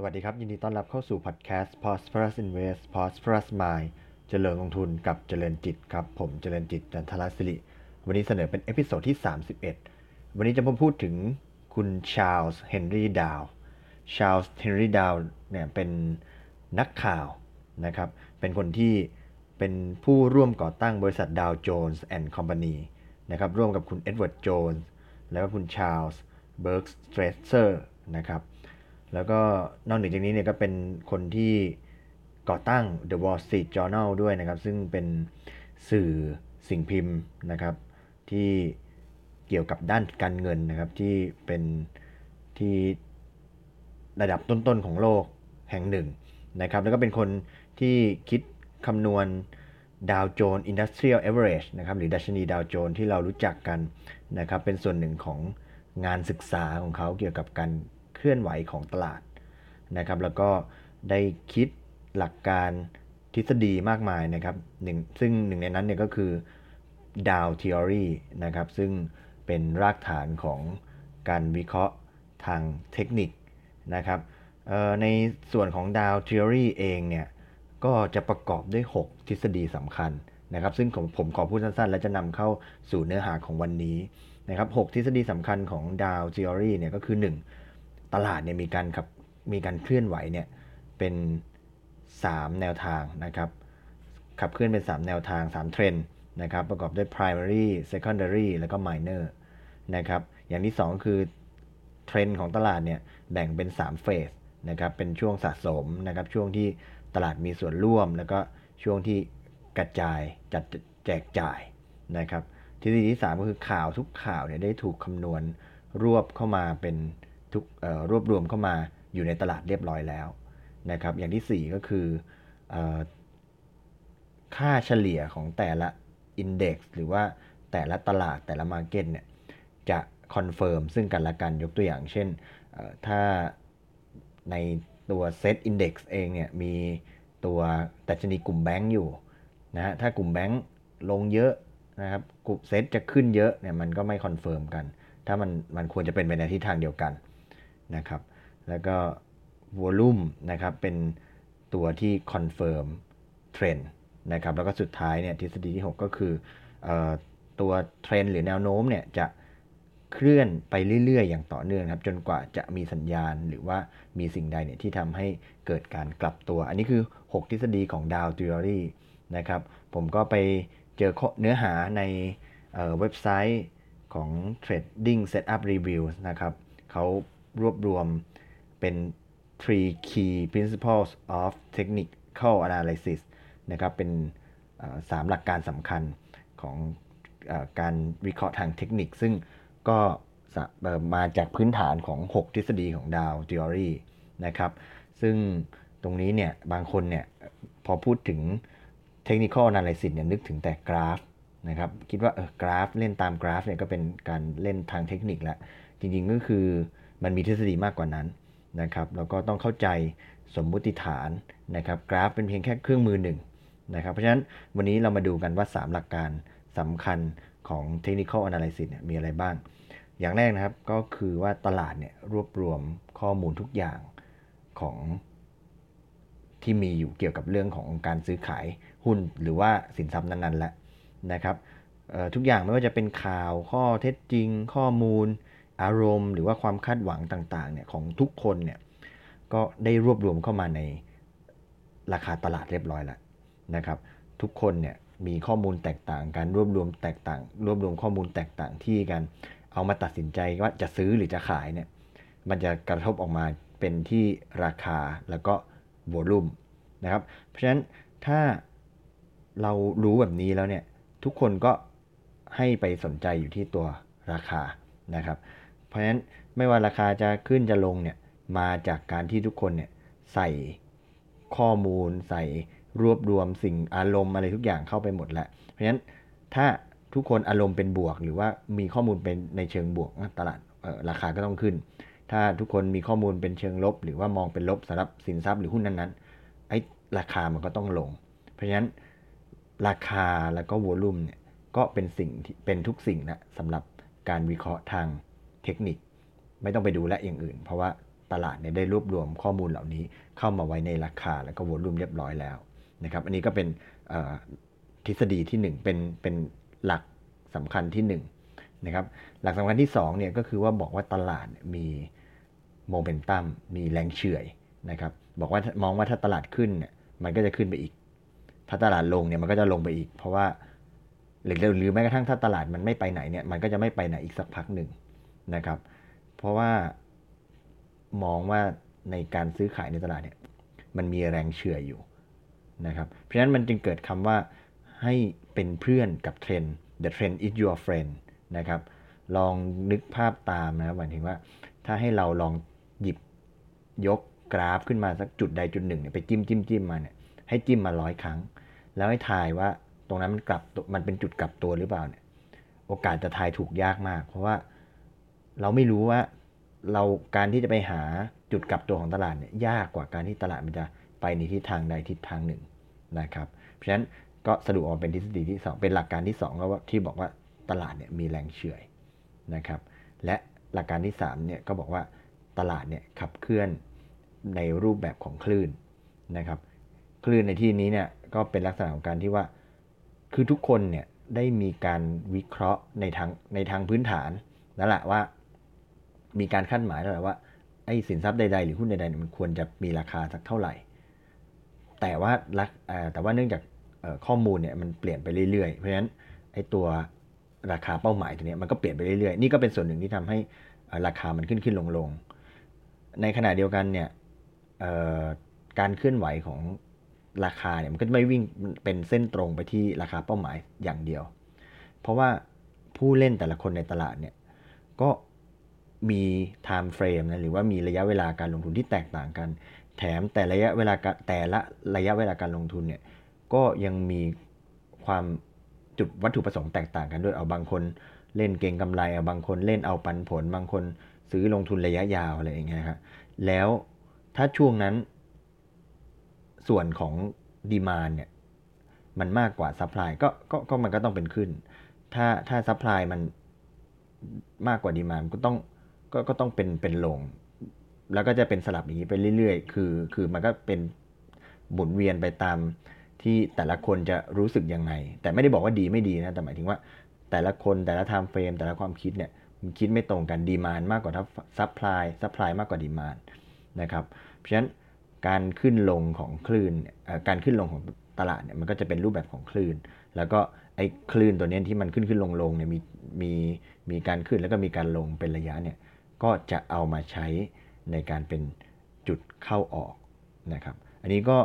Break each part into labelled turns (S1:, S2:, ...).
S1: สวัสดีครับ ยินดีต้อนรับเข้าสู่พอดแคสต์ Prosperous Invest Prosperous Mind เจริญลงทุนกับเจริญจิตครับ ผมเจริญจิตจันทรศิริ วันนี้เสนอเป็น episode ที่ 31 วันนี้จะมาพูดถึงคุณชาลส์เฮนรี่ดาวชาลส์เฮนรี่ดาวเนี่ยเป็นนักข่าวนะครับ เป็นคนที่เป็นผู้ร่วมก่อตั้งบริษัท Dow Jones and Company นะครับร่วมกับคุณเอ็ดเวิร์ดโจนส์แล้วก็คุณชาลส์เบิร์กสเตรเซอร์นะครับ แล้วก็นอกเหนือจากนี้เนี่ยก็เป็นคนที่ก่อตั้ง The Wall Street Journal ด้วยนะครับ ซึ่งเป็นสื่อสิ่งพิมพ์นะครับ ที่เกี่ยวกับด้านการเงินนะครับ ที่เป็นที่ระดับต้นๆของโลกแห่งหนึ่งนะครับ แล้วก็เป็นคนที่คิดคำนวณ Dow Jones Industrial Average นะครับหรือดัชนีดาวโจนส์ที่เรารู้จักกันนะครับ เป็นส่วนหนึ่งของงานศึกษาของเขาเกี่ยวกับการ เคลื่อนไหวของตลาดนะครับแล้วก็ได้คิดหลักการทฤษฎีมากมายนะครับหนึ่งซึ่งหนึ่งในนั้นเนี่ยก็คือดาวท h อรีนะครับซึ่งเป็นรากฐานของการวิเคราะห์ทางเทคนิคนะครับในส่วนของดาวท h อรีเองเนี่ยก็จะประกอบด้วย 6 ทฤษฎีสำคัญนะครับ ซึ่งผมผมขอพูดสั้นๆ และจะนำเข้าสู่เนื้อหาของวันนี้นะครับ 6 ทฤษฎีสำคัญของดาวท h อรีเนี่ยก็คือ 1 ตลาดเนี่ยมีการขับมีการเคลื่อนไหวเนี่ยเป็น 3 แนวทางนะครับขับเคลื่อนเป็น 3 แนวทาง 3 เทรนด์นะครับประกอบด้วย primary secondary แล้วก็ minor นะครับอย่างที่ 2 คือเทรนด์ของตลาดเนี่ยแบ่งเป็น3เฟสนะครับเป็นช่วงสะสมนะครับช่วงที่ตลาดมีส่วนร่วม แล้วก็ช่วงที่กระจายจัดแจกจ่ายนะครับทฤษฎีที่ 3 ก็คือข่าวทุกข่าวเนี่ยได้ถูกคำนวณรวบเข้ามาเป็น ทุกรวบรวมเข้ามาอยู่ในตลาดเรียบร้อยแล้วนะครับ อย่างที่ 4 ก็คืออค่าเฉลี่ยของแต่ละ index หรือว่าแต่ละตลาดแต่ละ market เนี่ยจะ confirm ซึ่งกันและกันยกตัวอย่าง เช่นถ้าในตัว SET Index เองเนี่ยมีตัวดัชนีกลุ่มแบงก์อยู่นะฮะถ้ากลุ่มแบงก์ลงเยอะนะครับกลุ่มเซตจะขึ้นเยอะเนี่ยมันก็ไม่ confirm กัน ถ้ามันมันควรจะเป็นไปในทิศทางเดียวกัน นะครับ แล้วก็ volume นะครับเป็นตัวที่ confirm trend นะครับ แล้วก็สุดท้ายเนี่ยทฤษฎีที่ 6 ก็คืออตัวเทรนหรือแนวโน้มเนี่ยจะเคลื่อนไปเรื่อย ๆ อย่างต่อเนื่องครับ จนกว่าจะมีสัญญาณหรือว่ามีสิ่งใดเนี่ยที่ทำให้เกิดการกลับตัว อันนี้คือ 6 ทฤษฎีของดาวท Theory นะครับ ผมก็ไปเจอเนื้อหาในเว็บไซต์ของ Trading Setup Reviews นะครับเขา รวบรวมเป็น three key principles of technical analysis นะครับ เป็นสามหลักการสำคัญของอการวิเคราะห์ทางเทคนิค ซึ่งก็มาจากพื้นฐานของ 6 ทฤษฎีของดาว theory นะครับ ซึ่งตรงนี้เนี่ยบางคนเนี่ยพอพูดถึง technical analysis เนี่ยนึกถึงแต่กราฟนะครับคิดว่าเออกราฟเล่นตามกราฟเนี่ยก็เป็นการเล่นทางเทคนิคล้วจริงๆก็คือ มันมีทฤษฎีมากกว่านั้นนะครับแล้วก็ต้องเข้าใจสมมุติฐานนะครับกราฟเป็นเพียงแค่เครื่องมือหนึ่งนะครับเพราะฉะนั้นวันนี้เรามาดูกันว่า 3 หลักการสำคัญของ Technical Analysis เนี่ยมีอะไรบ้าง อย่างแรกนะครับก็คือว่าตลาดเนี่ยรวบรวมข้อมูลทุกอย่างของที่มีอยู่เกี่ยวกับเรื่องของการซื้อขายหุ้นหรือว่าสินทรัพย์นั้นๆแล้วนะครับทุกอย่างไม่ว่าจะเป็นข่าวข้อเท็จจริง ข้อมูล อารมณ์หรือว่าความคาดหวังต่างๆเนี่ยของทุกคนเนี่ยก็ได้รวบรวมเข้ามาในราคาตลาดเรียบร้อยแล้วนะครับ ทุกคนเนี่ยมีข้อมูลแตกต่างการรวบรวมแตกต่าง รวบรวมข้อมูลแตกต่างที่กัน เอามาตัดสินใจว่าจะซื้อหรือจะขายเนี่ยมันจะกระทบออกมาเป็นที่ราคาแล้วก็โวลุ่มนะครับ เพราะฉะนั้นถ้าเรารู้แบบนี้แล้วเนี่ยทุกคนก็ให้ไปสนใจอยู่ที่ตัวราคานะครับ เพราะฉะนั้นไม่ว่าราคาจะขึ้นจะลงเนี่ยมาจากการที่ทุกคนเนี่ยใส่ข้อมูล ใส่รวบรวมสิ่งอารมณ์อะไรทุกอย่างเข้าไปหมดแล้ว เพราะฉะนั้นถ้าทุกคนอารมณ์เป็นบวก หรือว่ามีข้อมูลเป็นในเชิงบวกตลาดราคาก็ต้องขึ้น ถ้าทุกคนมีข้อมูลเป็นเชิงลบ หรือว่ามองเป็นลบสำหรับสินทรัพย์หรือหุ้นนั้นๆไอ้ราคามันก็ต้องลง เพราะฉะนั้นราคาแล้วก็วอลุ่มเนี่ยก็เป็นสิ่งเป็นทุกสิ่งนะสำหรับการวิเคราะห์ทาง เทคนิค ไม่ต้องไปดูและอย่างอื่น เพราะว่าตลาดเนี่ยได้รวบรวมข้อมูลเหล่านี้เข้ามาไว้ในราคาแล้วก็วอลุ่มเรียบร้อยแล้วนะครับ อันนี้ก็เป็นทฤษฎีที่ 1 เป็นเป็นหลักสำคัญที่1นะครับหลักสำคัญที่2เนี่ยก็คือว่าบอกว่าตลาดมีโมเมนตัมมีแรงเฉื่อยนะครับบอกว่ามองว่าถ้าตลาดขึ้นเนี่ยมันก็จะขึ้นไปอีก ถ้าตลาดลงเนี่ยมันก็จะลงไปอีก เพราะว่าหรือหรือแม้กระทั่งถ้าตลาดมันไม่ไปไหนเนี่ยมันก็จะไม่ไปไหนอีกสักพักหนึ่ง นะครับ เพราะว่ามองว่าในการซื้อขายในตลาดเนี่ยมันมีแรงเฉื่ออยู่นะครับ เพราะฉะนั้นมันจึงเกิดคำว่าให้เป็นเพื่อนกับเทรนด์ the trend is your friend นะครับ ลองนึกภาพตามนะหมายถึงว่า ถ้าให้เราลองหยิบยกกราฟขึ้นมาสักจุดใดจุดหนึ่งเนี่ยไปจิ้มจิ้มจิ้มมาเนี่ยให้จิ้มมาร้อยครั้ง แล้วให้ทายว่าตรงนั้นมันกลับมันเป็นจุดกลับตัวหรือเปล่าเนี่ย โอกาสจะทายถูกยากมาก เพราะว่า เราไม่รู้ว่าเราการที่จะไปหาจุดกลับตัวของตลาดเนี่ยยากกว่าการที่ตลาดมันจะไปในทิศทางใดทิศทางหนึ่งนะครับ เพราะฉะนั้นก็สรุปออกเป็นทฤษฎีที่ 2 เป็นหลักการที่2ก็ว่าที่บอกว่าตลาดเนี่ยมีแรงเฉื่อยนะครับ และหลักการที่3เนี่ยก็บอกว่าตลาดเนี่ยขับเคลื่อนในรูปแบบของคลื่นนะครับ คลื่นในที่นี้เนี่ยก็เป็นลักษณะของการที่ว่า คือทุกคนเนี่ยได้มีการวิเคราะห์ในทางในทางพื้นฐานแล้วแหละว่า มีการคาดหมายแล้วแหละว่าไอ้สินทรัพย์ใดๆหรือหุ้นใดๆมันควรจะมีราคาสักเท่าไหร่ แต่ว่าแต่ว่าเนื่องจากข้อมูลเนี่ยมันเปลี่ยนไปเรื่อยๆ เพราะฉะนั้นไอ้ตัวราคาเป้าหมายตัวนี้มันก็เปลี่ยนไปเรื่อยๆ นี่ก็เป็นส่วนหนึ่งที่ทำให้ราคามันขึ้นขึ้นลงลงในขณะเดียวกันเนี่ยการเคลื่อนไหวของราคาเนี่ยมันก็ไม่วิ่งเป็นเส้นตรงไปที่ราคาเป้าหมายอย่างเดียว เพราะว่าผู้เล่นแต่ละคนในตลาดเนี่ยก็ มี time frame นะหรือว่ามีระยะเวลาการลงทุนที่แตกต่างกัน แถมแต่ระยะเวลาแต่ละระยะเวลาการลงทุนเนี่ยก็ยังมีความจุดวัตถุประสงค์แตกต่างกันด้วยเอาบางคนเล่นเก็งกำไรเอาบางคนเล่นเอาปันผล บางคนซื้อลงทุนระยะยาวอะไรอย่างเงี้ยครับแล้วถ้าช่วงนั้นส่วนของ demand เนี่ยมันมากกว่า supply ก็ก็มันก็ต้องเป็นขึ้น ถ้าถ้า supply มันมากกว่า demand ก็ต้อง ก็ก็ต้องเป็นเป็นลง แล้วก็จะเป็นสลับอย่างนี้ไปเรื่อยๆ คือคือมันก็เป็นหมุนเวียนไปตามที่แต่ละคนจะรู้สึกยังไง แต่ไม่ได้บอกว่าดีไม่ดีนะ แต่หมายถึงว่า แต่ละคนแต่ละ time frame แต่ละความคิดเนี่ยมันคิดไม่ตรงกัน demand มากกว่า supply supply มากกว่า demand นะครับ เพราะฉะนั้นการขึ้นลงของคลื่นการขึ้นลงของตลาดเนี่ยมันก็จะเป็นรูปแบบของคลื่น แล้วก็ไอ้คลื่นตัวนี้ที่มันขึ้นขึ้นลงลงเนี่ยมีมีมีการขึ้นแล้วก็มีการลงเป็นระยะเนี่ย ก็จะเอามาใช้ในการเป็นจุดเข้าออกนะครับ อันนี้ก็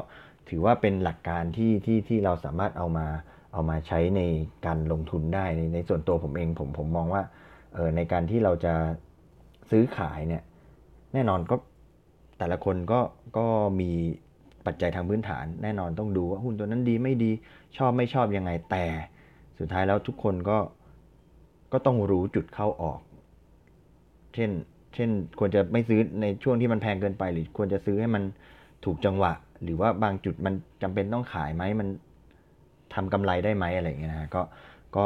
S1: ถือว่าเป็นหลักการที่ที่ที่เราสามารถเอามาเอามาใช้ในการลงทุนได้ในในส่วนตัวผมเองผมผมมองว่าเออในการที่เราจะซื้อขายเนี่ยแน่นอนก็แต่ละคนก็ก็มีปัจจัยทางพื้นฐาน แน่นอนต้องดูว่าหุ้นตัวนั้นดีไม่ดีชอบไม่ชอบยังไงแต่ สุดท้ายแล้วทุกคนก็ก็ต้องรู้จุดเข้าออก เช่น เช่น ควรจะไม่ซื้อในช่วงที่มันแพงเกินไป หรือควรจะซื้อให้มันถูกจังหวะ หรือว่าบางจุดมันจำเป็นต้องขายไหมมันทำกำไรได้ไหมอะไรอย่างเงี้ยนะก็ก็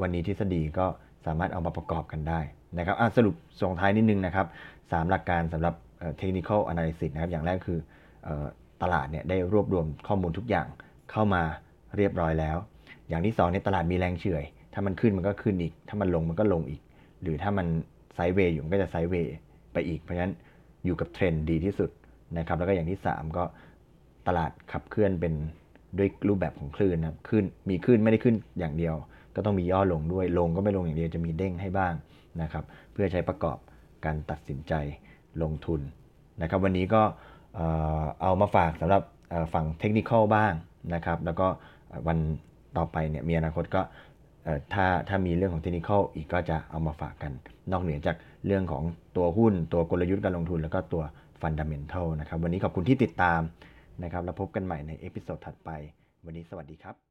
S1: วันนี้ทฤษฎีก็สามารถเอามาประกอบกันได้นะครับสรุปส่งท้ายนิดนึงนะครับ3หลักการสำหรับเทคนิคอลแอนาลิซิสนะครับ อย่างแรกคือตลาดเนี่ยได้รวบรวมข้อมูลทุกอย่างเข้ามาเรียบร้อยแล้ว อย่างที่2ในตลาดมีแรงเฉื่อย ถ้ามันขึ้นมันก็ขึ้นอีก ถ้ามันลงมันก็ลงอีก หรือถ้ามัน ไซด์เวย์อยู่มันก็จะไซด์เวย์ไปอีก เพราะฉะนั้นอยู่กับเทรนด์ดีที่สุดนะครับ แล้วก็อย่างที่ 3 ก็ตลาดขับเคลื่อนเป็นด้วยรูปแบบของคลื่นนะขึ้นมีขึ้นไม่ได้ขึ้นอย่างเดียว ก็ต้องมีย่อลงด้วยลงก็ไม่ลงอย่างเดียวจะมีเด้งให้บ้างนะครับ เพื่อใช้ประกอบการตัดสินใจลงทุนนะครับ วันนี้ก็เอามาฝากสำหรับฝั่งเทคนิคบ้างนะครับ แล้วก็วันต่อไปเนี่ยมีอนาคตก็ ถ้าถ้ามีเรื่องของเทคนิคอีกก็จะเอามาฝากกัน นอกเหนือจากเรื่องของตัวหุ้น ตัวกลยุทธ์การลงทุน แล้วก็ตัว fundamental นะครับ วันนี้ขอบคุณที่ติดตามนะครับ แล้วพบกันใหม่ใน episode ถัดไป วันนี้สวัสดีครับ